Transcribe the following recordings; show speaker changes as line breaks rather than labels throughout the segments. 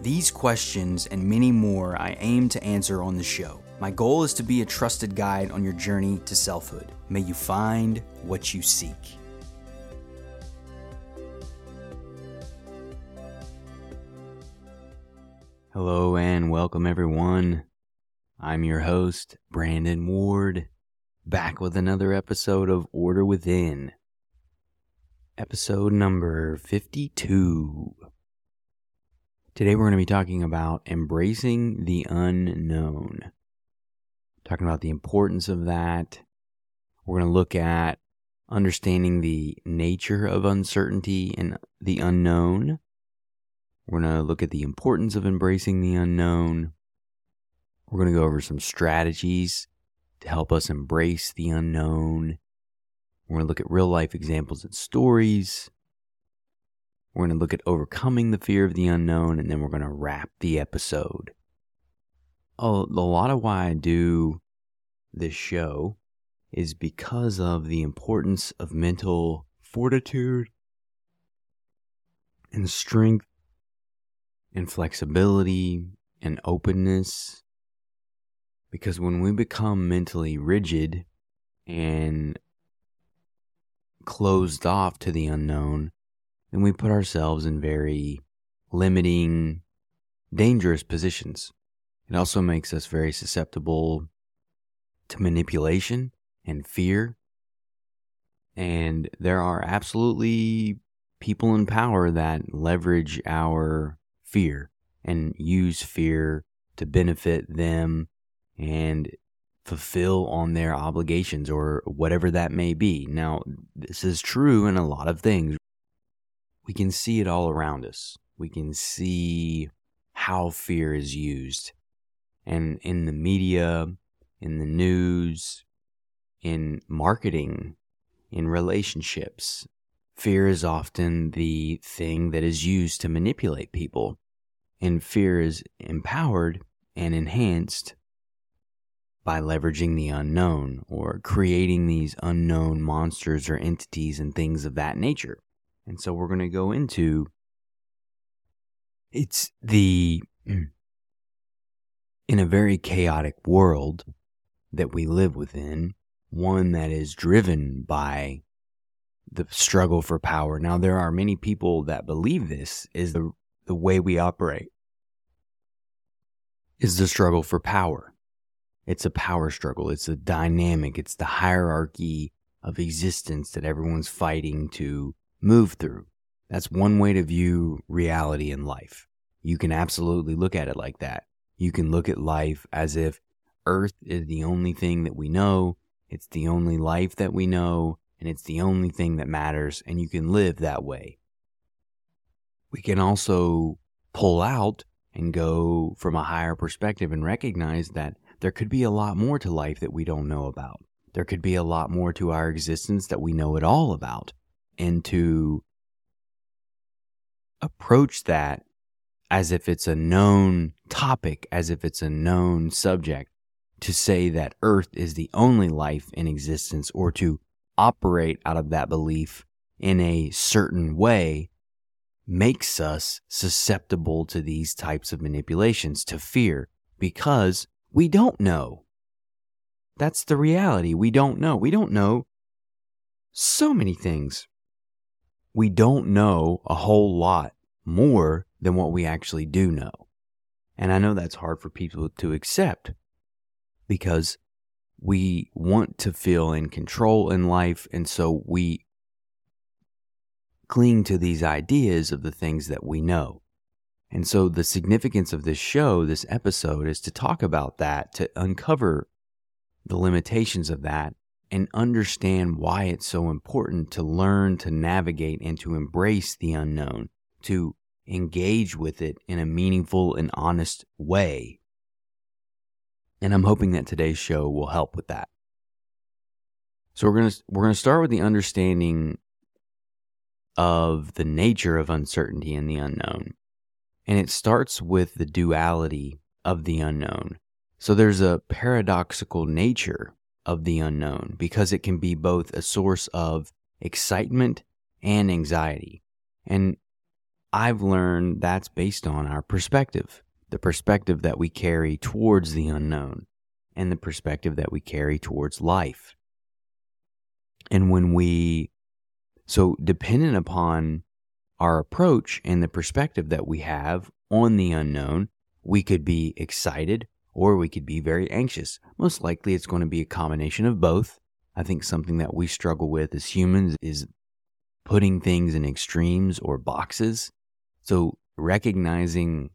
These questions and many more I aim to answer on the show. My goal is to be a trusted guide on your journey to selfhood. May you find what you seek. Hello and welcome, everyone. I'm your host, Brandon Ward, back with another episode of Order Within. Episode number 52. Today we're going to be talking about embracing the unknown. Talking about the importance of that. We're going to look at understanding the nature of uncertainty and the unknown. We're going to look at the importance of embracing the unknown. We're going to go over some strategies to help us embrace the unknown. We're going to look at real life examples and stories. We're going to look at overcoming the fear of the unknown, and then we're going to wrap the episode. A lot of why I do this show is because of the importance of mental fortitude and strength and flexibility and openness. Because when we become mentally rigid and closed off to the unknown, then we put ourselves in very limiting, dangerous positions. It also makes us very susceptible to manipulation and fear. And there are absolutely people in power that leverage our fear and use fear to benefit them and fulfill on their obligations or whatever that may be. Now, this is true in a lot of things we can see it all around us. We can see how fear is used. And in the media, in the news, in marketing, in relationships, fear is often the thing that is used to manipulate people. And fear is empowered and enhanced by leveraging the unknown or creating these unknown monsters or entities and things of that nature. And so we're going to go into it's the in a very chaotic world that we live within, one that is driven by the struggle for power. Now there are many people that believe this is the the way we operate. Is the struggle for power. It's a power struggle. It's a dynamic. It's the hierarchy of existence that everyone's fighting to move through. That's one way to view reality in life. You can absolutely look at it like that. You can look at life as if Earth is the only thing that we know, it's the only life that we know, and it's the only thing that matters, and you can live that way. We can also pull out and go from a higher perspective and recognize that there could be a lot more to life that we don't know about. There could be a lot more to our existence that we know it all about and to approach that as if it's a known topic, as if it's a known subject, to say that Earth is the only life in existence or to operate out of that belief in a certain way makes us susceptible to these types of manipulations, to fear, because we don't know. That's the reality. We don't know. We don't know so many things we don't know a whole lot more than what we actually do know. And I know that's hard for people to accept because we want to feel in control in life. And so we cling to these ideas of the things that we know. And so the significance of this show, this episode, is to talk about that, to uncover the limitations of that, and understand why it's so important to learn to navigate and to embrace the unknown, to engage with it in a meaningful and honest way. And I'm hoping that today's show will help with that. So we're going to we're going to start with the understanding of the nature of uncertainty and the unknown. And it starts with the duality of the unknown. So there's a paradoxical nature of the unknown because it can be both a source of excitement and anxiety. And I've learned that's based on our perspective, the perspective that we carry towards the unknown and the perspective that we carry towards life. And when we, so dependent upon our approach and the perspective that we have on the unknown, we could be excited or we could be very anxious. Most likely, it's going to be a combination of both. I think something that we struggle with as humans is putting things in extremes or boxes. So, recognizing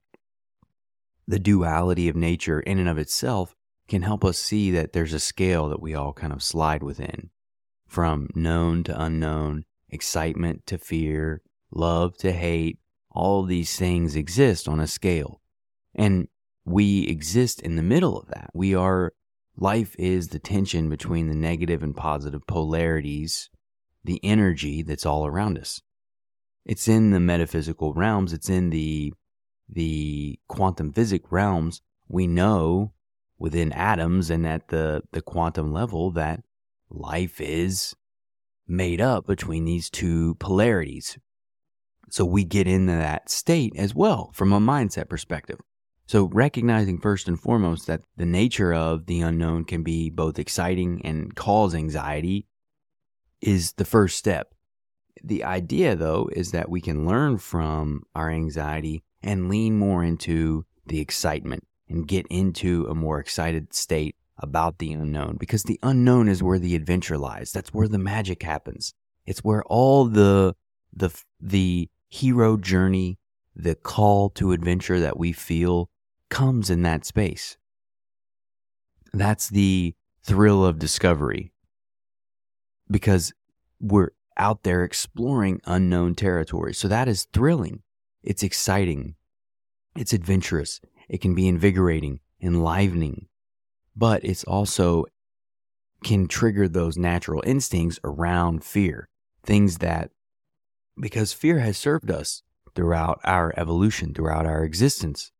the duality of nature in and of itself can help us see that there's a scale that we all kind of slide within from known to unknown, excitement to fear, love to hate. All these things exist on a scale. And we exist in the middle of that. We are Life is the tension between the negative and positive polarities, the energy that's all around us. It's in the metaphysical realms, it's in the the quantum physics realms. We know within atoms and at the, the quantum level that life is made up between these two polarities. So we get into that state as well from a mindset perspective. So, recognizing first and foremost that the nature of the unknown can be both exciting and cause anxiety is the first step. The idea, though, is that we can learn from our anxiety and lean more into the excitement and get into a more excited state about the unknown because the unknown is where the adventure lies. That's where the magic happens. It's where all the the the hero journey, the call to adventure that we feel comes in that space. That's the thrill of discovery because we're out there exploring unknown territory. So that is thrilling. It's exciting. It's adventurous. It can be invigorating, enlivening, but it's also can trigger those natural instincts around fear. Things that, because fear has served us throughout our evolution, throughout our existence.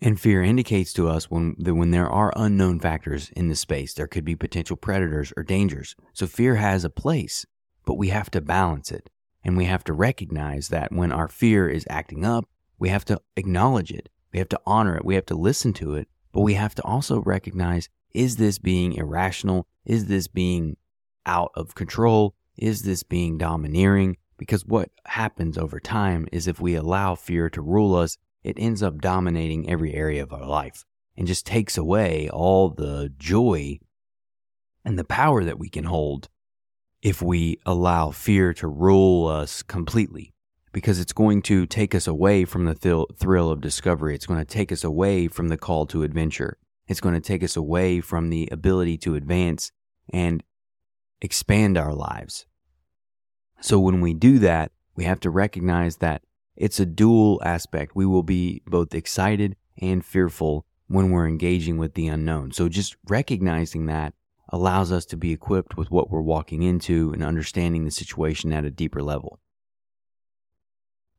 And fear indicates to us when, that when there are unknown factors in the space, there could be potential predators or dangers. So fear has a place, but we have to balance it. And we have to recognize that when our fear is acting up, we have to acknowledge it. We have to honor it. We have to listen to it. But we have to also recognize is this being irrational? Is this being out of control? Is this being domineering? Because what happens over time is if we allow fear to rule us, it ends up dominating every area of our life and just takes away all the joy and the power that we can hold if we allow fear to rule us completely because it's going to take us away from the thrill, thrill of discovery. It's going to take us away from the call to adventure. It's going to take us away from the ability to advance and expand our lives. So when we do that, we have to recognize that it's a dual aspect. We will be both excited and fearful when we're engaging with the unknown. So just recognizing that allows us to be equipped with what we're walking into and understanding the situation at a deeper level.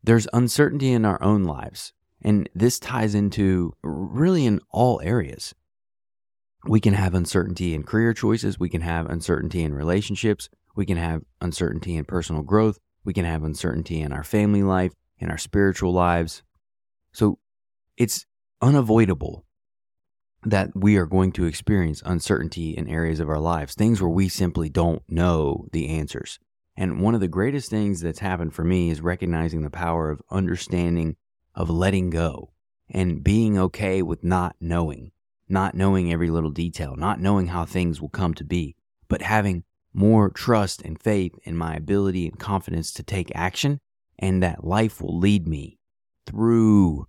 There's uncertainty in our own lives, and this ties into really in all areas. We can have uncertainty in career choices, we can have uncertainty in relationships, we can have uncertainty in personal growth, we can have uncertainty in our family life, in our spiritual lives. So it's unavoidable that we are going to experience uncertainty in areas of our lives, things where we simply don't know the answers. And one of the greatest things that's happened for me is recognizing the power of understanding, of letting go, and being okay with not knowing, not knowing every little detail, not knowing how things will come to be, but having more trust and faith in my ability and confidence to take action and that life will lead me through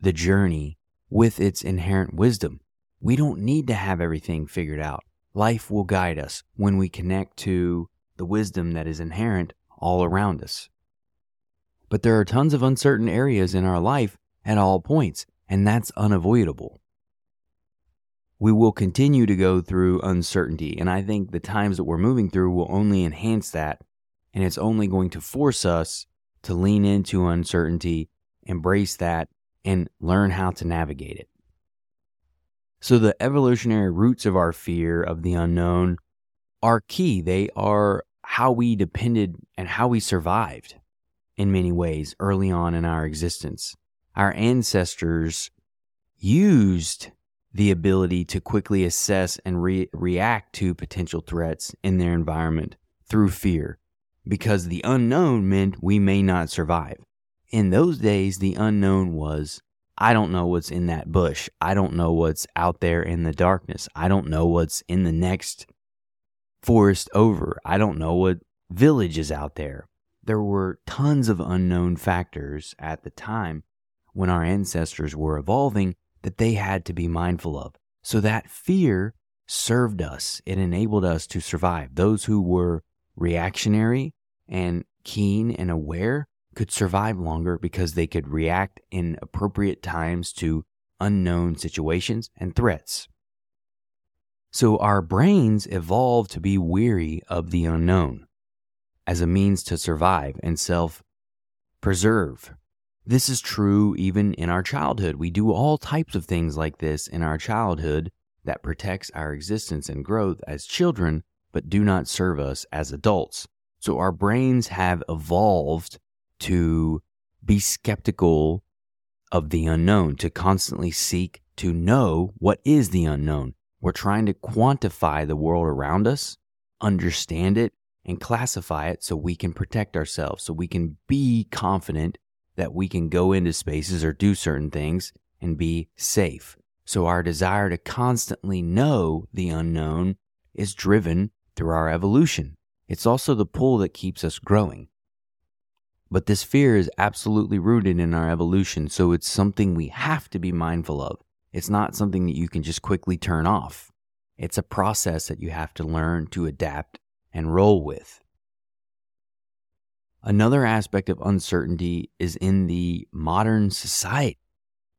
the journey with its inherent wisdom. We don't need to have everything figured out. Life will guide us when we connect to the wisdom that is inherent all around us. But there are tons of uncertain areas in our life at all points, and that's unavoidable. We will continue to go through uncertainty, and I think the times that we're moving through will only enhance that, and it's only going to force us to lean into uncertainty, embrace that, and learn how to navigate it. So, the evolutionary roots of our fear of the unknown are key. They are how we depended and how we survived in many ways early on in our existence. Our ancestors used the ability to quickly assess and re- react to potential threats in their environment through fear because the unknown meant we may not survive. In those days, the unknown was I don't know what's in that bush. I don't know what's out there in the darkness. I don't know what's in the next forest over. I don't know what village is out there. There were tons of unknown factors at the time when our ancestors were evolving that they had to be mindful of. So that fear served us. It enabled us to survive. Those who were reactionary and keen and aware could survive longer because they could react in appropriate times to unknown situations and threats. So our brains evolved to be weary of the unknown as a means to survive and self preserve. This is true even in our childhood. We do all types of things like this in our childhood that protects our existence and growth as children, but do not serve us as adults. So our brains have evolved to be skeptical of the unknown, to constantly seek to know what is the unknown. We're trying to quantify the world around us, understand it, and classify it so we can protect ourselves, so we can be confident that we can go into spaces or do certain things and be safe. So our desire to constantly know the unknown is driven through our evolution. It's also the pull that keeps us growing. But this fear is absolutely rooted in our evolution, so it's something we have to be mindful of. It's not something that you can just quickly turn off. It's a process that you have to learn to adapt and roll with. Another aspect of uncertainty is in the modern society,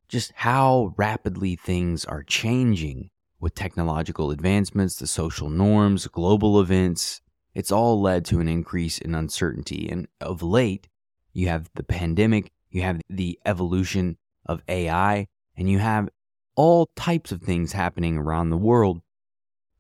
just how rapidly things are changing with technological advancements, the social norms, global events. It's all led to an increase in uncertainty. And of late, you have the pandemic, you have the evolution of AI, and you have all types of things happening around the world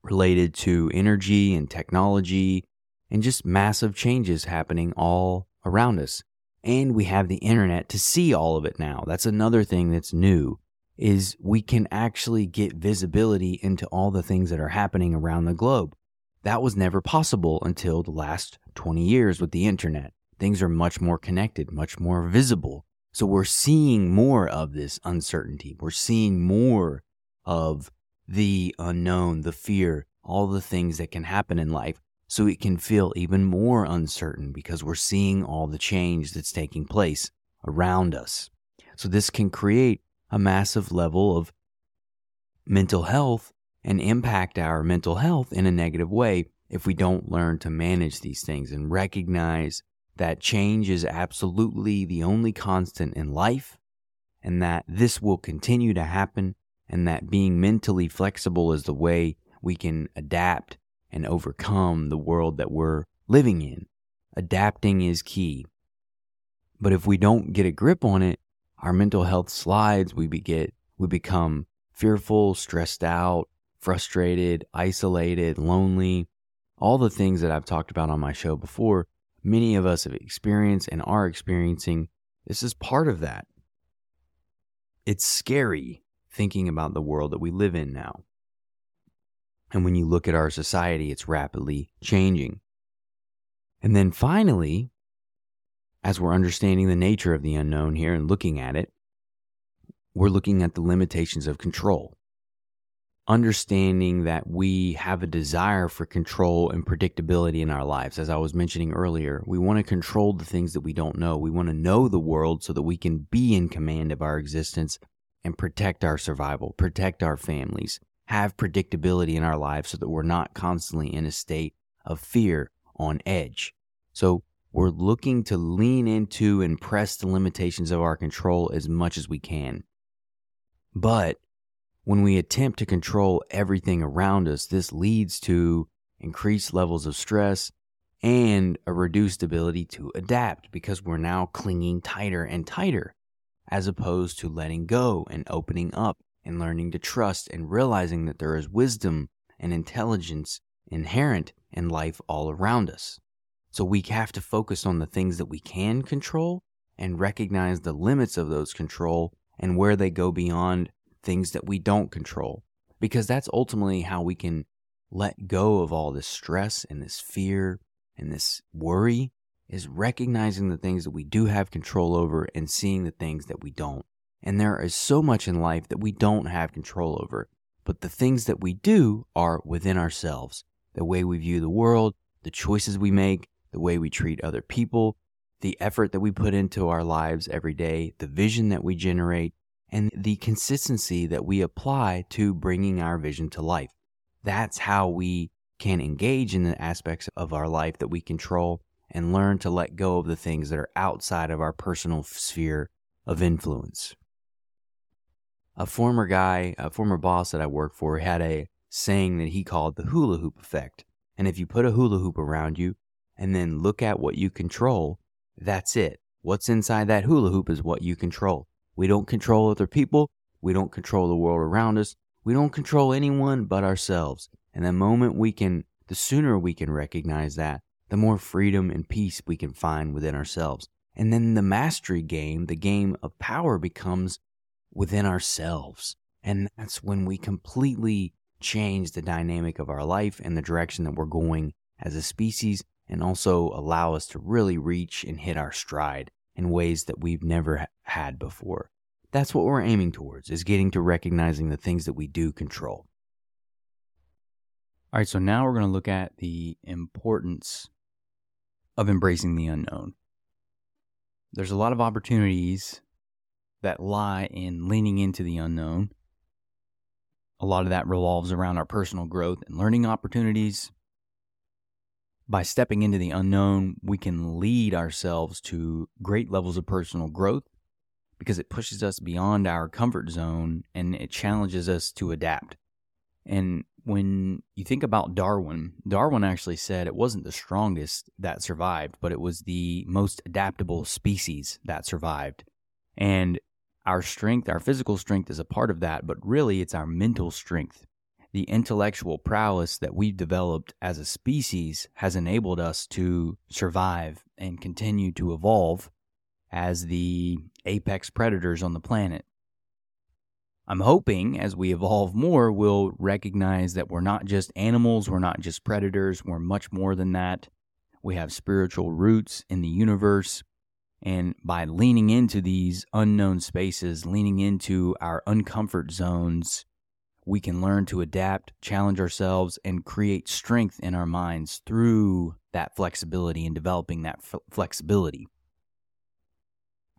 related to energy and technology and just massive changes happening all around us. And we have the internet to see all of it now. That's another thing that's new is we can actually get visibility into all the things that are happening around the globe. That was never possible until the last 20 years with the internet things are much more connected, much more visible. So we're seeing more of this uncertainty. We're seeing more of the unknown, the fear, all the things that can happen in life. So it can feel even more uncertain because we're seeing all the change that's taking place around us. So this can create a massive level of mental health and impact our mental health in a negative way if we don't learn to manage these things and recognize that change is absolutely the only constant in life, and that this will continue to happen, and that being mentally flexible is the way we can adapt and overcome the world that we're living in. Adapting is key. But if we don't get a grip on it, our mental health slides, we get we become fearful, stressed out, frustrated, isolated, lonely, all the things that I've talked about on my show before many of us have experienced and are experiencing, this is part of that. It's scary thinking about the world that we live in now. And when you look at our society, it's rapidly changing. And then finally, as we're understanding the nature of the unknown here and looking at it, we're looking at the limitations of control understanding that we have a desire for control and predictability in our lives. As I was mentioning earlier, we want to control the things that we don't know. We want to know the world so that we can be in command of our existence and protect our survival, protect our families, have predictability in our lives so that we're not constantly in a state of fear on edge. So we're looking to lean into and press the limitations of our control as much as we can. But when we attempt to control everything around us, this leads to increased levels of stress and a reduced ability to adapt because we're now clinging tighter and tighter as opposed to letting go and opening up and learning to trust and realizing that there is wisdom and intelligence inherent in life all around us. So we have to focus on the things that we can control and recognize the limits of those control and where they go beyond things that we don't control. Because that's ultimately how we can let go of all this stress and this fear and this worry is recognizing the things that we do have control over and seeing the things that we don't. And there is so much in life that we don't have control over, but the things that we do are within ourselves. The way we view the world, the choices we make, the way we treat other people, the effort that we put into our lives every day, the vision that we generate, and the consistency that we apply to bringing our vision to life. That's how we can engage in the aspects of our life that we control and learn to let go of the things that are outside of our personal sphere of influence. A former guy, a former boss that I worked for, had a saying that he called the hula hoop effect. And if you put a hula hoop around you and then look at what you control, that's it. What's inside that hula hoop is what you control. We don't control other people. We don't control the world around us. We don't control anyone but ourselves. And the moment we can, the sooner we can recognize that, the more freedom and peace we can find within ourselves. And then the mastery game, the game of power, becomes within ourselves. And that's when we completely change the dynamic of our life and the direction that we're going as a species, and also allow us to really reach and hit our stride in ways that we've never had before. That's what we're aiming towards, is getting to recognizing the things that we do control. All right, so now we're going to look at the importance of embracing the unknown. There's a lot of opportunities that lie in leaning into the unknown. A lot of that revolves around our personal growth and learning opportunities. By stepping into the unknown, we can lead ourselves to great levels of personal growth because it pushes us beyond our comfort zone and it challenges us to adapt. And when you think about Darwin, Darwin actually said it wasn't the strongest that survived, but it was the most adaptable species that survived. And our strength, our physical strength is a part of that, but really it's our mental strength. The intellectual prowess that we've developed as a species has enabled us to survive and continue to evolve as the apex predators on the planet. I'm hoping as we evolve more, we'll recognize that we're not just animals, we're not just predators, we're much more than that. We have spiritual roots in the universe. And by leaning into these unknown spaces, leaning into our uncomfort zones, we can learn to adapt, challenge ourselves, and create strength in our minds through that flexibility and developing that f- flexibility.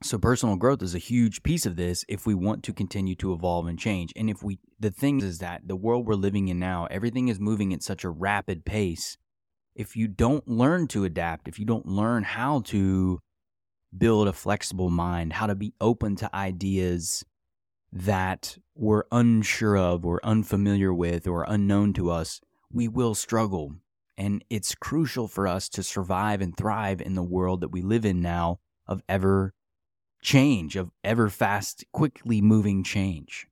So personal growth is a huge piece of this if we want to continue to evolve and change. And if we the thing is that the world we're living in now, everything is moving at such a rapid pace. If you don't learn to adapt, if you don't learn how to build a flexible mind, how to be open to ideas that we're unsure of or unfamiliar with or unknown to us, we will struggle. And it's crucial for us to survive and thrive in the world that we live in now of ever change, of ever fast, quickly moving change.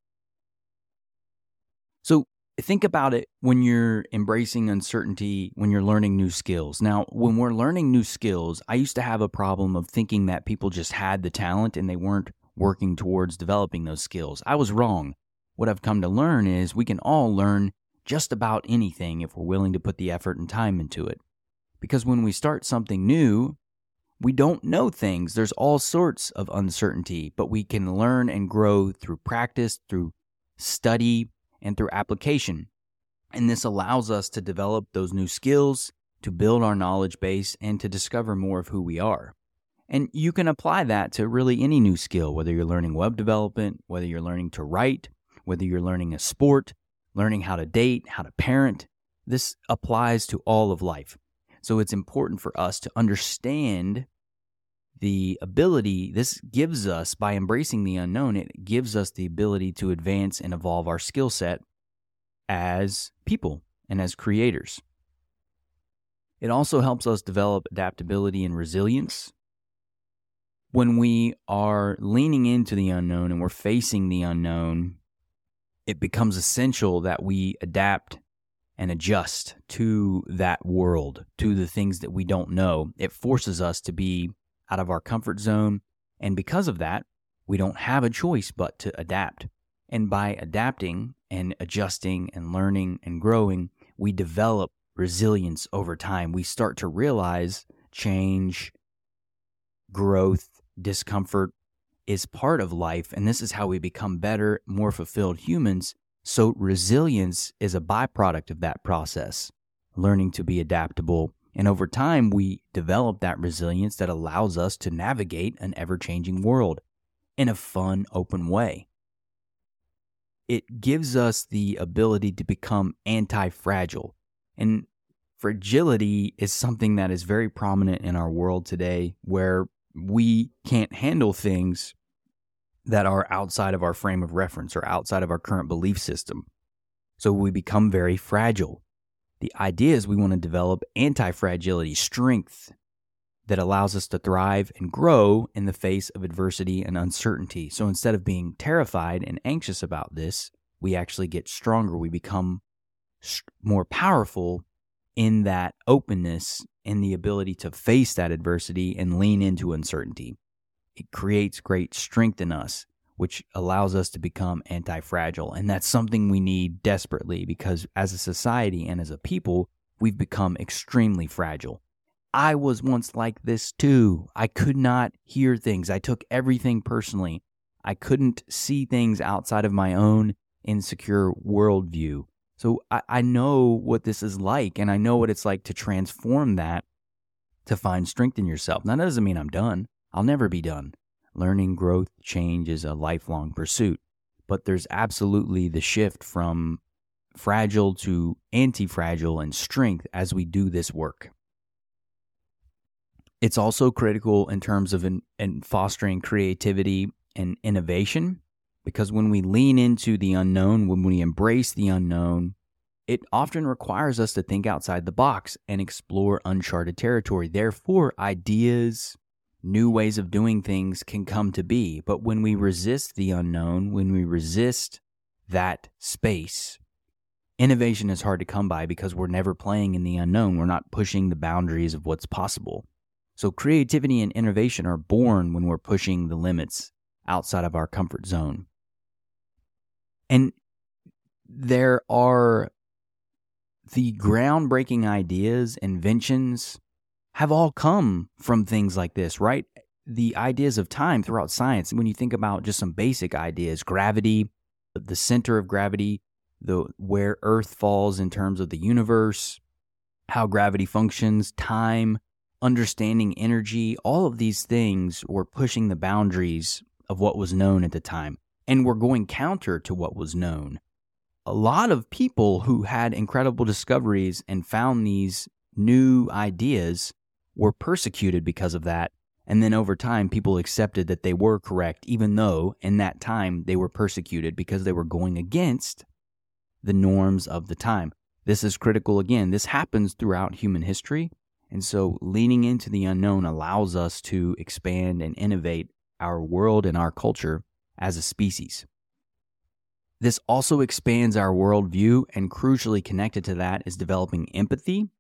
So think about it when you're embracing uncertainty, when you're learning new skills. Now, when we're learning new skills, I used to have a problem of thinking that people just had the talent and they weren't working towards developing those skills. I was wrong. What I've come to learn is we can all learn just about anything if we're willing to put the effort and time into it. Because when we start something new, we don't know things. There's all sorts of uncertainty, but we can learn and grow through practice, through study, and through application. And this allows us to develop those new skills, to build our knowledge base, and to discover more of who we are. And you can apply that to really any new skill, whether you're learning web development, whether you're learning to write, whether you're learning a sport, learning how to date, how to parent. This applies to all of life. So it's important for us to understand
the ability, this gives us, by embracing the unknown, it gives us the ability to advance and evolve our skill set as people and as creators. It also helps us develop adaptability and resilience. When we are leaning into the unknown and we're facing the unknown, it becomes essential that we adapt and adjust to that world, to the things that we don't know. It forces us to be out of our comfort zone. And because of that, we don't have a choice but to adapt. And by adapting and adjusting and learning and growing, we develop resilience over time. We start to realize change, growth, discomfort is part of life. And this is how we become better, more fulfilled humans. So, resilience is a byproduct of that process, learning to be adaptable. And over time, we develop that resilience that allows us to navigate an ever changing world in a fun, open way. It gives us the ability to become anti fragile. And fragility is something that is very prominent in our world today where we can't handle things that are outside of our frame of reference or outside of our current belief system. So we become very fragile. The idea is we want to develop anti fragility, strength that allows us to thrive and grow in the face of adversity and uncertainty. So instead of being terrified and anxious about this, we actually get stronger. We become more powerful in that openness and the ability to face that adversity and lean into uncertainty. It creates great strength in us, which allows us to become anti fragile. And that's something we need desperately because as a society and as a people, we've become extremely fragile. I was once like this too. I could not hear things. I took everything personally. I couldn't see things outside of my own insecure worldview. So I, I know what this is like, and I know what it's like to transform that to find strength in yourself. Now, that doesn't mean I'm done. I'll never be done. Learning, growth, change is a lifelong pursuit. But there's absolutely the shift from fragile to anti fragile and strength as we do this work. It's also critical in terms of in, in fostering creativity and innovation because when we lean into the unknown, when we embrace the unknown, it often requires us to think outside the box and explore uncharted territory. Therefore, ideas, new ways of doing things can come to be. But when we resist the unknown, when we resist that space, innovation is hard to come by because we're never playing in the unknown. We're not pushing the boundaries of what's possible. So, creativity and innovation are born when we're pushing the limits outside of our comfort zone. And there are the groundbreaking ideas, inventions have all come from things like this, right? The ideas of time throughout science, when you think about just some basic ideas, gravity, the center of gravity, the where Earth falls in terms of the universe, how gravity functions, time, understanding energy, all of these things were pushing the boundaries of what was known at the time and were going counter to what was known. A lot of people who had incredible discoveries and found these new ideas were persecuted because of that. And then over time, people accepted that they were correct, even though in that time they were persecuted because they were going against the norms of the time. This is critical again. This happens throughout human history. And so leaning into the unknown allows us to expand and innovate our world and our culture as a species. This also expands our worldview, and crucially connected to that is developing empathy.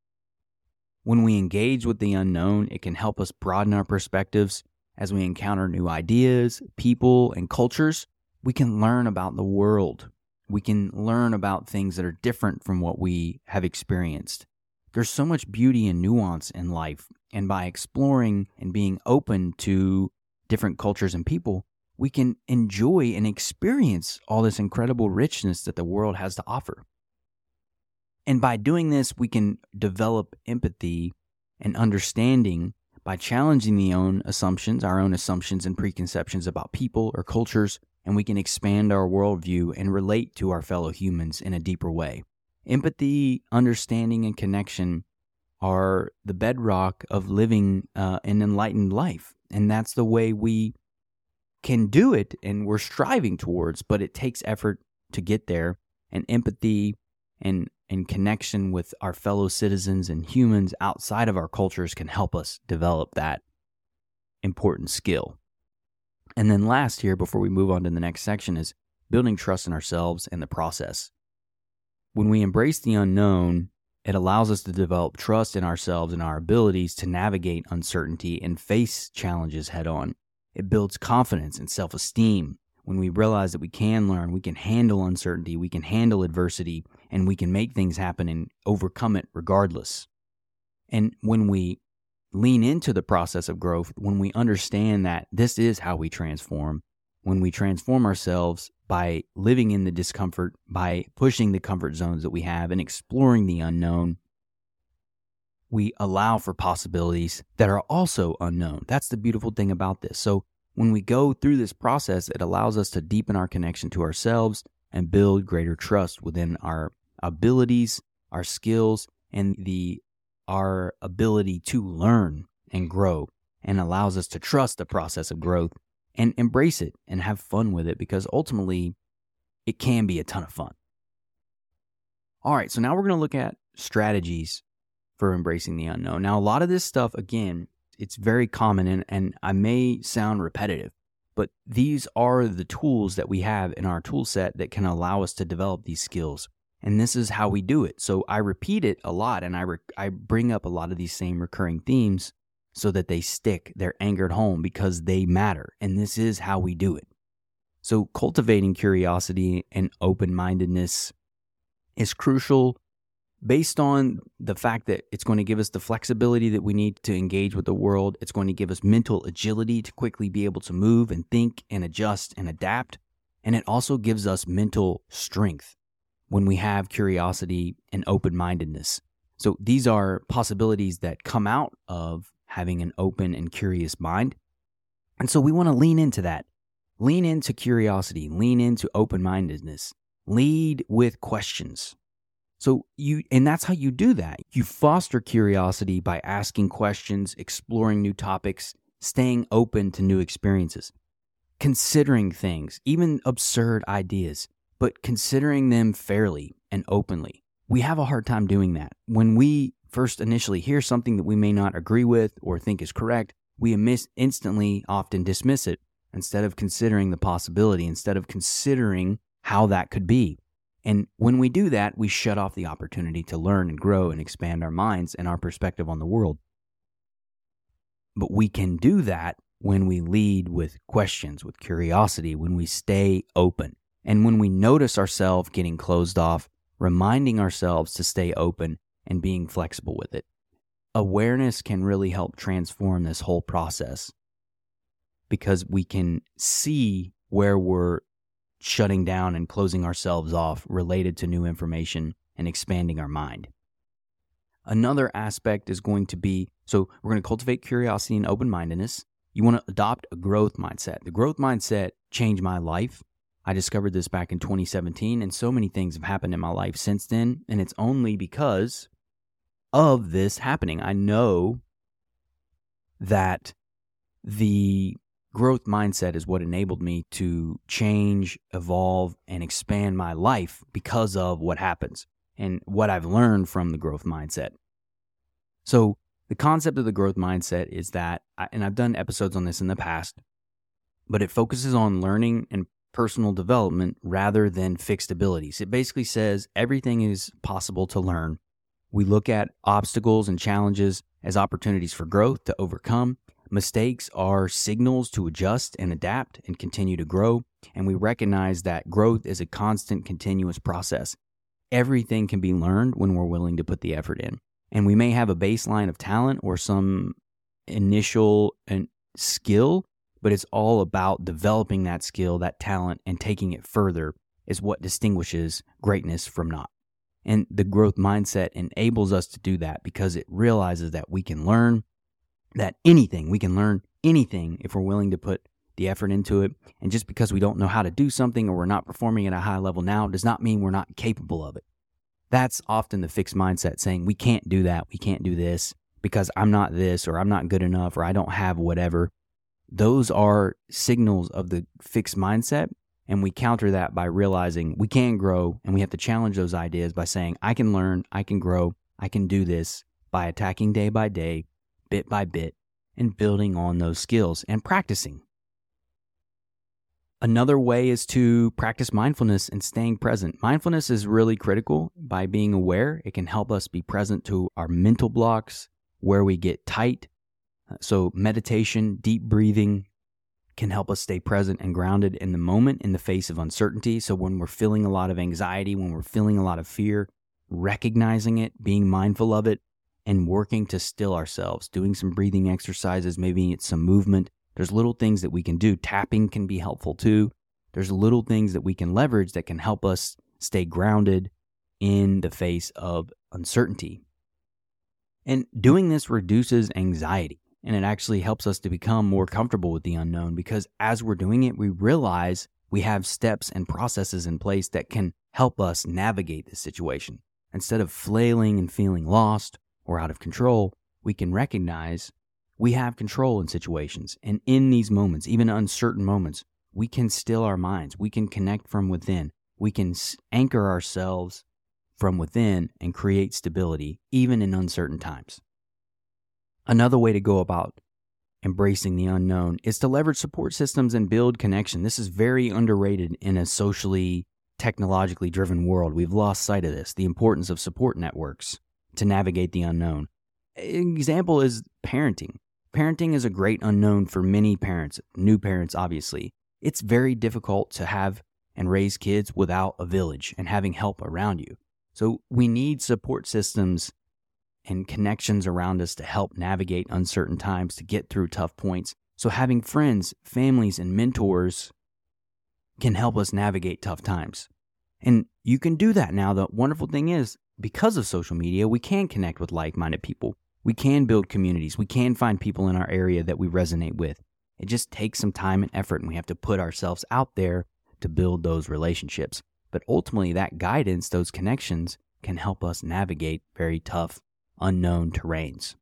When we engage with the unknown, it can help us broaden our perspectives as we encounter new ideas, people, and cultures. We can learn about the world. We can learn about things that are different from what we have experienced. There's so much beauty and nuance in life, and by exploring and being open to different cultures and people, we can enjoy and experience all this incredible richness that the world has to offer. And by doing this, we can develop empathy and understanding by challenging the own assumptions, our own assumptions and preconceptions about people or cultures, and we can expand our worldview and relate to our fellow humans in a deeper way. Empathy, understanding, and connection are the bedrock of living uh, an enlightened life. And that's the way we can do it and we're striving towards, but it takes effort to get there and empathy and and connection with our fellow citizens and humans outside of our cultures can help us develop that important skill. And then last here before we move on to the next section is building trust in ourselves and the process. When we embrace the unknown, it allows us to develop trust in ourselves and our abilities to navigate uncertainty and face challenges head on. It builds confidence and self esteem when we realize that we can learn, we can handle uncertainty, we can handle adversity, and we can make things happen and overcome it regardless. And when we lean into the process of growth, when we understand that this is how we transform, when we transform ourselves by living in the discomfort, by pushing the comfort zones that we have and exploring the unknown, we allow for possibilities that are also unknown. That's the beautiful thing about this. So, when we go through this process, it allows us to deepen our connection to ourselves and build greater trust within our abilities, our skills, and the our ability to learn and grow and allows us to trust the process of growth and embrace it and have fun with it because ultimately it can be a ton of fun. All right, so now we're going to look at strategies for embracing the unknown. Now, a lot of this stuff, again, it's very common and, and I may sound repetitive, but these are the tools that we have in our tool set that can allow us to develop these skills. And this is how we do it. So I repeat it a lot and I, re- I bring up a lot of these same recurring themes so that they stick, they're anchored home because they matter. And this is how we do it. So, cultivating curiosity and open mindedness is crucial based on the fact that it's going to give us the flexibility that we need to engage with the world. It's going to give us mental agility to quickly be able to move and think and adjust and adapt. And it also gives us mental strength when we have curiosity and open mindedness. So, these are possibilities that come out of having an open and curious mind. And so we want to lean into that. Lean into curiosity, lean into open mindedness, lead with questions. So you, and that's how you do that. You foster curiosity by asking questions, exploring new topics, staying open to new experiences, considering things, even absurd ideas, but considering them fairly and openly. We have a hard time doing that. When we first initially hear something that we may not agree with or think is correct, we instantly often dismiss it instead of considering the possibility, instead of considering how that could be. And when we do that, we shut off the opportunity to learn and grow and expand our minds and our perspective on the world. But we can do that when we lead with questions, with curiosity, when we stay open. And when we notice ourselves getting closed off, reminding ourselves to stay open and being flexible with it. Awareness can really help transform this whole process because we can see where we're shutting down and closing ourselves off related to new information and expanding our mind. Another aspect is going to be so we're going to cultivate curiosity and open mindedness. You want to adopt a growth mindset. The growth mindset changed my life. I discovered this back in 2017, and so many things have happened in my life since then. And it's only because of this happening. I know that the growth mindset is what enabled me to change, evolve, and expand my life because of what happens and what I've learned from the growth mindset. So, the concept of the growth mindset is that, and I've done episodes on this in the past, but it focuses on learning and personal development rather than fixed abilities. It basically says everything is possible to learn we look at obstacles and challenges as opportunities for growth to overcome. Mistakes are signals to adjust and adapt and continue to grow. And we recognize that growth is a constant, continuous process. Everything can be learned when we're willing to put the effort in. And we may have a baseline of talent or some initial skill, but it's all about developing that skill, that talent, and taking it further is what distinguishes greatness from not. And the growth mindset enables us to do that because it realizes that we can learn that anything, we can learn anything if we're willing to put the effort into it. And just because we don't know how to do something or we're not performing at a high level now does not mean we're not capable of it. That's often the fixed mindset saying, we can't do that, we can't do this because I'm not this or I'm not good enough or I don't have whatever. those are signals of the fixed mindset. And we counter that by realizing we can grow and we have to challenge those ideas by saying, I can learn, I can grow, I can do this by attacking day by day, bit by bit, and building on those skills and practicing. Another way is to practice mindfulness and staying present. Mindfulness is really critical by being aware. It can help us be present to our mental blocks, where we get tight. So, meditation, deep breathing can help us stay present and grounded in the moment in the face of uncertainty. So, when we're feeling a lot of anxiety, when we're feeling a lot of fear, recognizing it, being mindful of it, and working to still ourselves, doing some breathing exercises, maybe it's some movement there's little things that we can do. Tapping can be helpful too. There's little things that we can leverage that can help us stay grounded in the face of uncertainty. And doing this reduces anxiety and it actually helps us to become more comfortable with the unknown because as we're doing it, we realize we have steps and processes in place that can help us navigate this situation. Instead of flailing and feeling lost or out of control, we can recognize we have control in situations. And in these moments, even uncertain moments, we can still our minds. We can connect from within. We can anchor ourselves from within and create stability, even in uncertain times. Another way to go about embracing the unknown is to leverage support systems and build connection. This is very underrated in a socially, technologically driven world. We've lost sight of this, the importance of support networks to navigate the unknown. An example is parenting. Parenting is a great unknown for many parents, new parents, obviously. It's very difficult to have and raise kids without a village and having help around you. So we need support systems and connections around us to help navigate uncertain times, to get through tough points. So having friends, families, and mentors can help us navigate tough times. And you can do that now. The wonderful thing is, because of social media, we can connect with like minded people. We can build communities. We can find people in our area that we resonate with. It just takes some time and effort, and we have to put ourselves out there to build those relationships. But ultimately, that guidance, those connections, can help us navigate very tough, unknown terrains.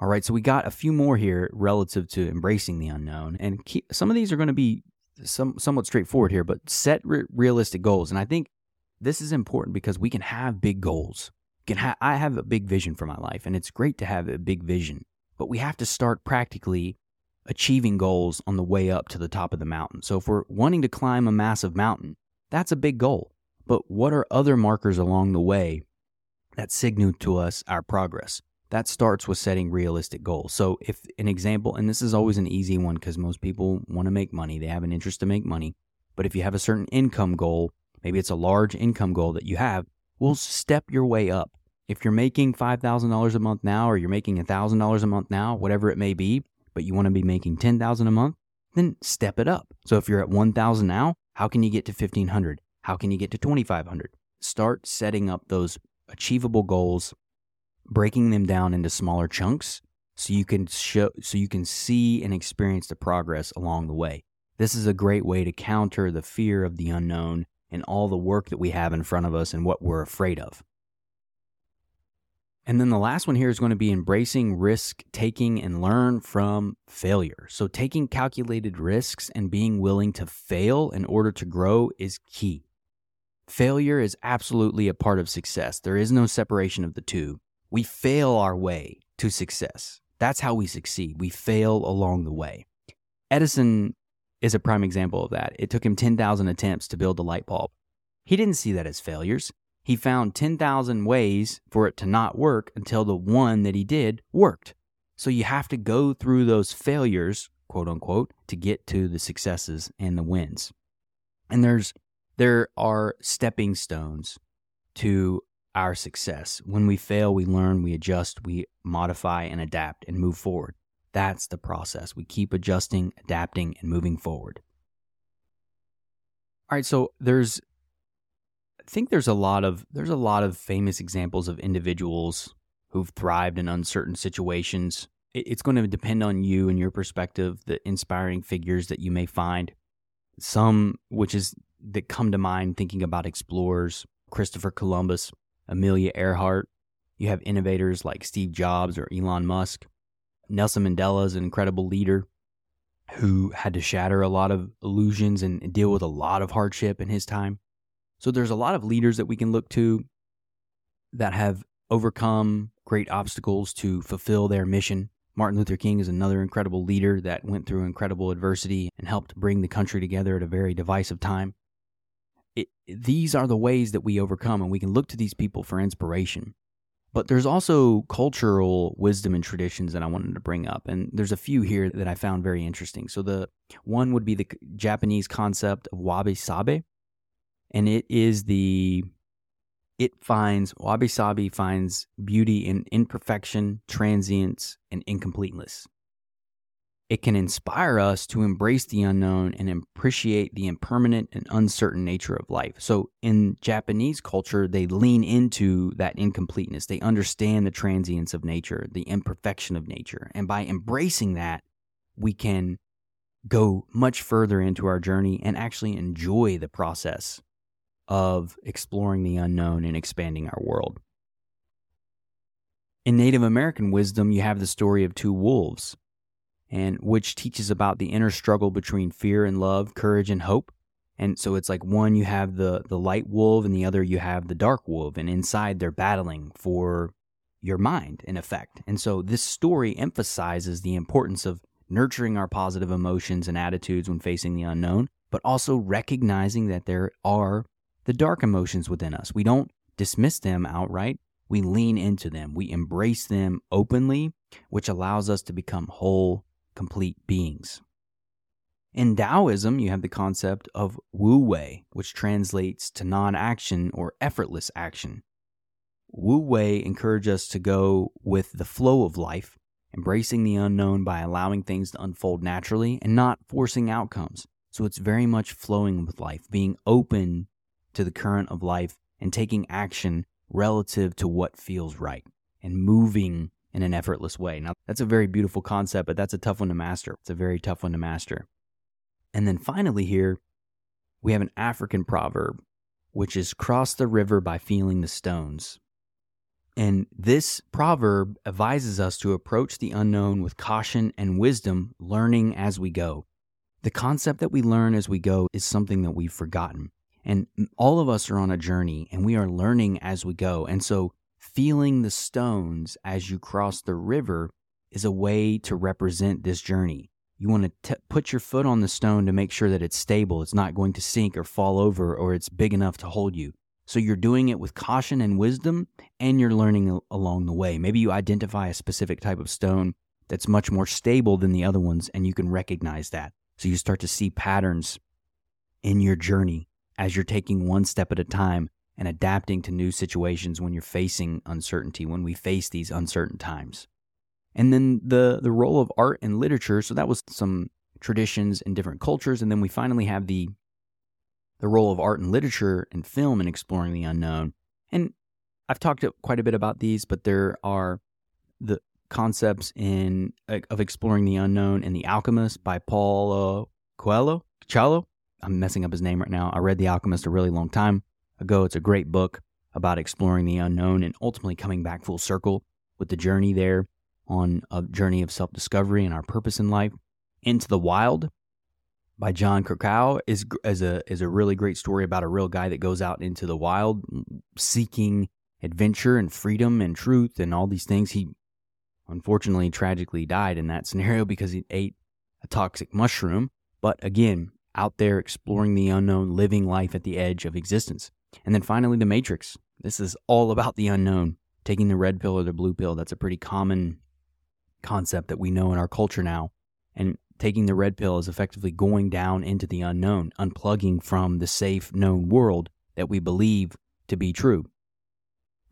All right, so we got a few more here relative to embracing the unknown, and keep, some of these are going to be some, somewhat straightforward here, but set re- realistic goals. And I think this is important because we can have big goals can ha- I have a big vision for my life, and it's great to have a big vision, but we have to start practically achieving goals on the way up to the top of the mountain. So if we're wanting to climb a massive mountain, that's a big goal. But what are other markers along the way that signal to us our progress? That starts with setting realistic goals. So, if an example, and this is always an easy one because most people want to make money, they have an interest to make money. But if you have a certain income goal, maybe it's a large income goal that you have, will step your way up. If you're making $5,000 a month now or you're making $1,000 a month now, whatever it may be, but you want to be making 10,000 a month, then step it up. So if you're at 1,000 now, how can you get to 1,500? How can you get to 2,500? Start setting up those achievable goals, breaking them down into smaller chunks so you can show so you can see and experience the progress along the way. This is a great way to counter the fear of the unknown and all the work that we have in front of us and what we're afraid of. And then the last one here is going to be embracing risk taking and learn from failure. So, taking calculated risks and being willing to fail in order to grow is key. Failure is absolutely a part of success. There is no separation of the two. We fail our way to success. That's how we succeed. We fail along the way. Edison is a prime example of that. It took him 10,000 attempts to build the light bulb. He didn't see that as failures. He found 10,000 ways for it to not work until the one that he did worked. So you have to go through those failures, quote unquote, to get to the successes and the wins. And there's there are stepping stones to our success. When we fail, we learn, we adjust, we modify and adapt and move forward. That's the process. We keep adjusting, adapting, and moving forward. All right, so there's I think there's a lot of there's a lot of famous examples of individuals who've thrived in uncertain situations. It's going to depend on you and your perspective, the inspiring figures that you may find. Some which is that come to mind thinking about explorers, Christopher Columbus, Amelia Earhart. You have innovators like Steve Jobs or Elon Musk Nelson Mandela is an incredible leader who had to shatter a lot of illusions and deal with a lot of hardship in his time. So there's a lot of leaders that we can look to that have overcome great obstacles to fulfill their mission. Martin Luther King is another incredible leader that went through incredible adversity and helped bring the country together at a very divisive time. It, these are the ways that we overcome, and we can look to these people for inspiration. But there's also cultural wisdom and traditions that I wanted to bring up, and there's a few here that I found very interesting. So the one would be the Japanese concept of wabi sabi, and it is the it finds wabi sabi finds beauty in imperfection, transience, and incompleteness. It can inspire us to embrace the unknown and appreciate the impermanent and uncertain nature of life. So, in Japanese culture, they lean into that incompleteness. They understand the transience of nature, the imperfection of nature. And by embracing that, we can go much further into our journey and actually enjoy the process of exploring the unknown and expanding our world. In Native American wisdom, you have the story of two wolves, and which teaches about the inner struggle between fear and love, courage and hope. And so it's like one you have the the light wolf and the other you have the dark wolf and inside they're battling for your mind in effect. And so this story emphasizes the importance of nurturing our positive emotions and attitudes when facing the unknown, but also recognizing that there are the dark emotions within us. We don't dismiss them outright. We lean into them. We embrace them openly, which allows us to become whole, complete beings. In Taoism, you have the concept of Wu Wei, which translates to non action or effortless action. Wu Wei encourages us to go with the flow of life, embracing the unknown by allowing things to unfold naturally and not forcing outcomes. So it's very much flowing with life, being open to the current of life and taking action relative to what feels right and moving in an effortless way. Now, that's a very beautiful concept, but that's a tough one to master. It's a very tough one to master. And then finally, here, we have an African proverb, which is cross the river by feeling the stones. And this proverb advises us to approach the unknown with caution and wisdom, learning as we go. The concept that we learn as we go is something that we've forgotten. And all of us are on a journey and we are learning as we go. And so feeling the stones as you cross the river is a way to represent this journey. You want to t- put your foot on the stone to make sure that it's stable, it's not going to sink or fall over, or it's big enough to hold you. So you're doing it with caution and wisdom, and you're learning along the way. Maybe you identify a specific type of stone that's much more stable than the other ones, and you can recognize that. So you start to see patterns in your journey as you're taking one step at a time and adapting to new situations when you're facing uncertainty, when we face these uncertain times. And then the, the role of art and literature. So that was some traditions in different cultures. And then we finally have the, the role of art and literature and film in exploring the unknown. And I've talked quite a bit about these, but there are the concepts in of exploring the unknown in The Alchemist by Paulo Coelho. Chalo. I'm messing up his name right now. I read The Alchemist a really long time ago. It's a great book about exploring the unknown and ultimately coming back full circle with the journey there on a journey of self discovery and our purpose in life. Into the Wild by Jon Krakauer is, is, a, is a really great story about a real guy that goes out into the wild seeking adventure and freedom and truth and all these things. He unfortunately tragically died in that scenario because he ate a toxic mushroom. But again, out there exploring the unknown, living life at the edge of existence. And then finally, The Matrix. This is all about the unknown, taking the red pill or the blue pill. That's a pretty common concept that we know in our culture now. And taking the red pill is effectively going down into the unknown, unplugging from the safe, known world that we believe to be true.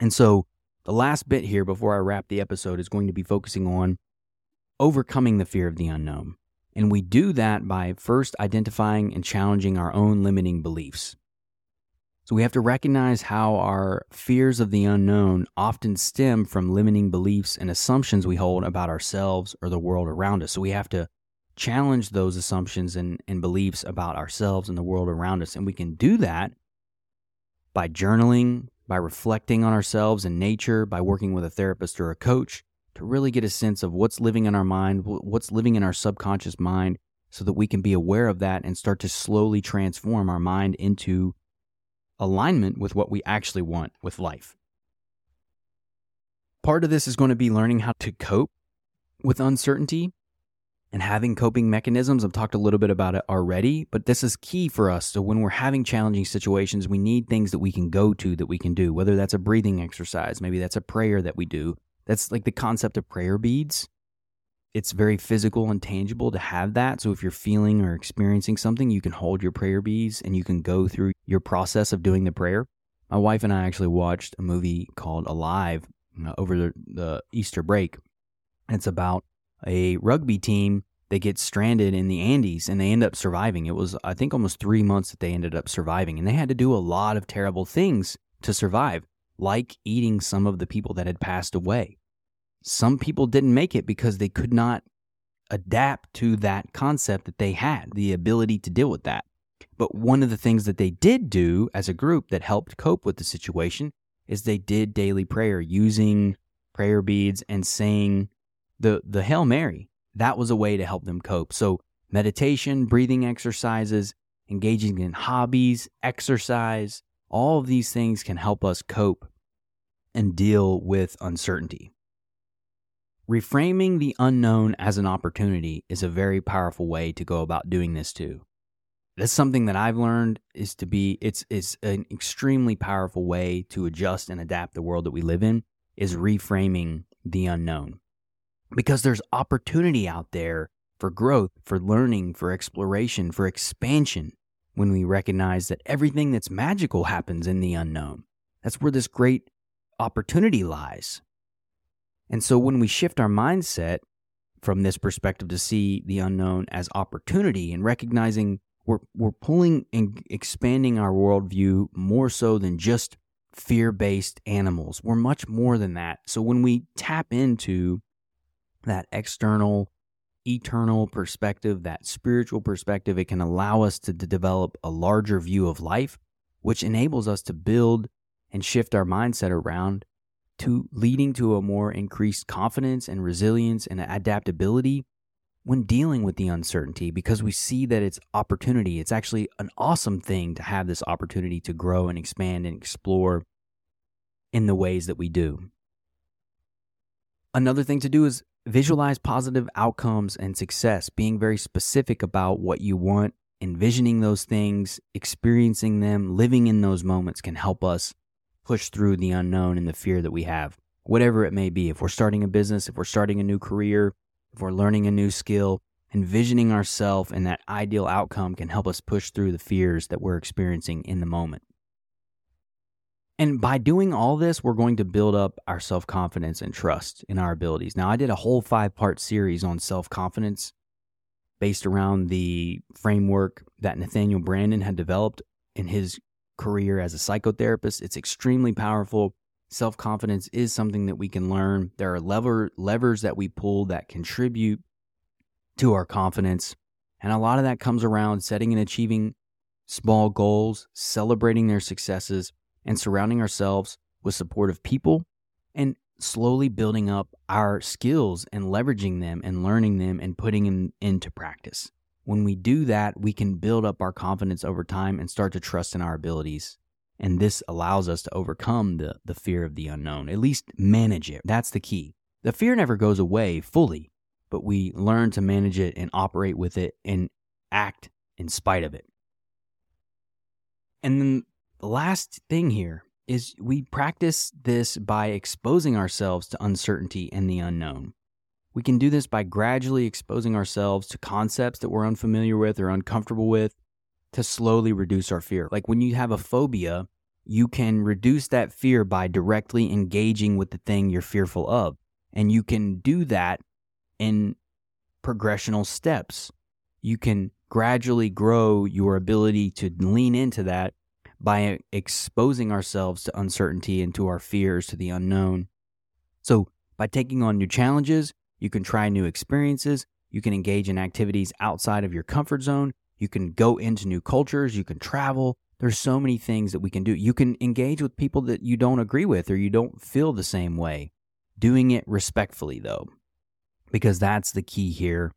And so, the last bit here before I wrap the episode is going to be focusing on overcoming the fear of the unknown. And we do that by first identifying and challenging our own limiting beliefs. So we have to recognize how our fears of the unknown often stem from limiting beliefs and assumptions we hold about ourselves or the world around us. So we have to challenge those assumptions and, and beliefs about ourselves and the world around us. And we can do that by journaling, by reflecting on ourselves and nature, by working with a therapist or a coach, to really get a sense of what's living in our mind, what's living in our subconscious mind, so that we can be aware of that and start to slowly transform our mind into alignment with what we actually want with life. Part of this is going to be learning how to cope with uncertainty and having coping mechanisms. I've talked a little bit about it already, but this is key for us. So when we're having challenging situations, we need things that we can go to that we can do, whether that's a breathing exercise, maybe that's a prayer that we do. That's like the concept of prayer beads. It's very physical and tangible to have that. So if you're feeling or experiencing something, you can hold your prayer beads and you can go through your process of doing the prayer. My wife and I actually watched a movie called Alive uh, over the, the Easter break. It's about a rugby team that gets stranded in the Andes and they end up surviving. It was, I think, almost three months that they ended up surviving. And they had to do a lot of terrible things to survive, like eating some of the people that had passed away. Some people didn't make it because they could not adapt to that concept that they had, the ability to deal with that. But one of the things that they did do as a group that helped cope with the situation is they did daily prayer using prayer beads and saying the the Hail Mary. That was a way to help them cope. So meditation, breathing exercises, engaging in hobbies, exercise, all of these things can help us cope and deal with uncertainty. Reframing the unknown as an opportunity is a very powerful way to go about doing this too. That's something that I've learned is to be it's it's an extremely powerful way to adjust and adapt the world that we live in is reframing the unknown because there's opportunity out there for growth, for learning, for exploration, for expansion when we recognize that everything that's magical happens in the unknown. That's where this great opportunity lies. And so when we shift our mindset from this perspective to see the unknown as opportunity and recognizing we're, we're pulling and expanding our worldview more so than just fear based animals. We're much more than that. So when we tap into that external, eternal perspective, that spiritual perspective, it can allow us to, to develop a larger view of life, which enables us to build and shift our mindset around to leading to a more increased confidence and resilience and adaptability when dealing with the uncertainty because we see that it's opportunity. It's actually an awesome thing to have this opportunity to grow and expand and explore in the ways that we do. Another thing to do is visualize positive outcomes and success, being very specific about what you want, envisioning those things, experiencing them, living in those moments can help us push through the unknown and the fear that we have, whatever it may be. If we're starting a business, if we're starting a new career, if we're learning a new skill, envisioning ourselves and that ideal outcome can help us push through the fears that we're experiencing in the moment. And by doing all this, we're going to build up our self confidence and trust in our abilities. Now, I did a whole five part series on self confidence based around the framework that Nathaniel Branden had developed in his career as a psychotherapist. It's extremely powerful. Self confidence is something that we can learn. There are lever, levers that we pull that contribute to our confidence. And a lot of that comes around setting and achieving small goals, celebrating their successes, and surrounding ourselves with supportive people and slowly building up our skills and leveraging them and learning them and putting them into practice. When we do that, we can build up our confidence over time and start to trust in our abilities. And this allows us to overcome the, the fear of the unknown, at least manage it. That's the key. The fear never goes away fully, but we learn to manage it and operate with it and act in spite of it. And then the last thing here is we practice this by exposing ourselves to uncertainty and the unknown. We can do this by gradually exposing ourselves to concepts that we're unfamiliar with or uncomfortable with to slowly reduce our fear. Like when you have a phobia, you can reduce that fear by directly engaging with the thing you're fearful of. And you can do that in progressional steps. You can gradually grow your ability to lean into that by exposing ourselves to uncertainty and to our fears, to the unknown. So, by taking on new challenges, you can try new experiences, you can engage in activities outside of your comfort zone, you can go into new cultures, you can travel. There's so many things that we can do. You can engage with people that you don't agree with or you don't feel the same way. doing it respectfully though because that's the key here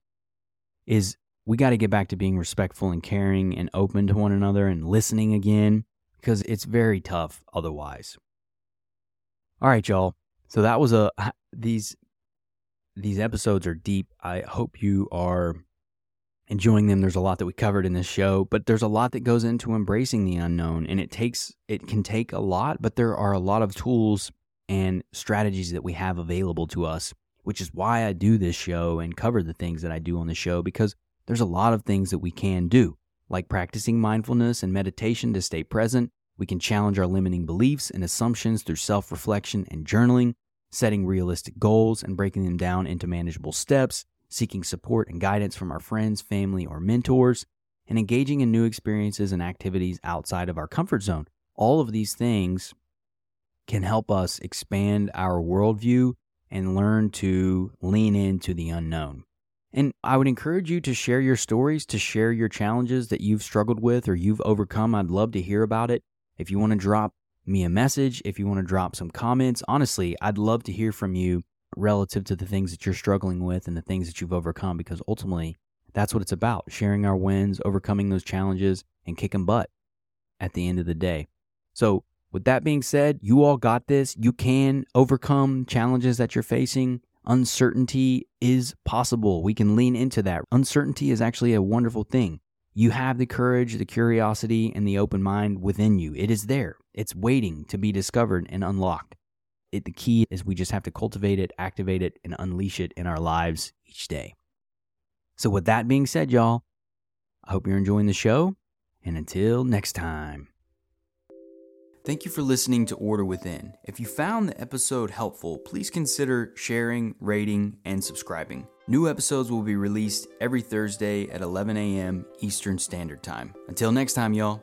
is we got to get back to being respectful and caring and open to one another and listening again because it's very tough otherwise all right y'all so that was a these these episodes are deep. I hope you are enjoying them. There's a lot that we covered in this show but there's a lot that goes into embracing the unknown and it takes it can take a lot but there are a lot of tools and strategies that we have available to us which is why I do this show and cover the things that I do on the show because there's a lot of things that we can do, like practicing mindfulness and meditation to stay present. We can challenge our limiting beliefs and assumptions through self reflection and journaling, setting realistic goals and breaking them down into manageable steps, seeking support and guidance from our friends, family, or mentors, and engaging in new experiences and activities outside of our comfort zone. All of these things can help us expand our worldview and learn to lean into the unknown. And I would encourage you to share your stories, to share your challenges that you've struggled with or you've overcome. I'd love to hear about it. If you want to drop me a message, if you want to drop some comments, honestly, I'd love to hear from you relative to the things that you're struggling with and the things that you've overcome because ultimately that's what it's about sharing our wins, overcoming those challenges, and kicking butt at the end of the day. So with that being said, you all got this. You can overcome challenges that you're facing. Uncertainty is possible. We can lean into that. Uncertainty is actually a wonderful thing. You have the courage, the curiosity, and the open mind within you. It is there. It's waiting to be discovered and unlocked. It, the key is we just have to cultivate it, activate it, and unleash it in our lives each day. So, with that being said, y'all, I hope you're enjoying the show. And until next time. Thank you for listening to Order Within. If you found the episode helpful, please consider sharing, rating, and subscribing. New episodes will be released every Thursday at 11 a.m. Eastern Standard Time. Until next time, y'all.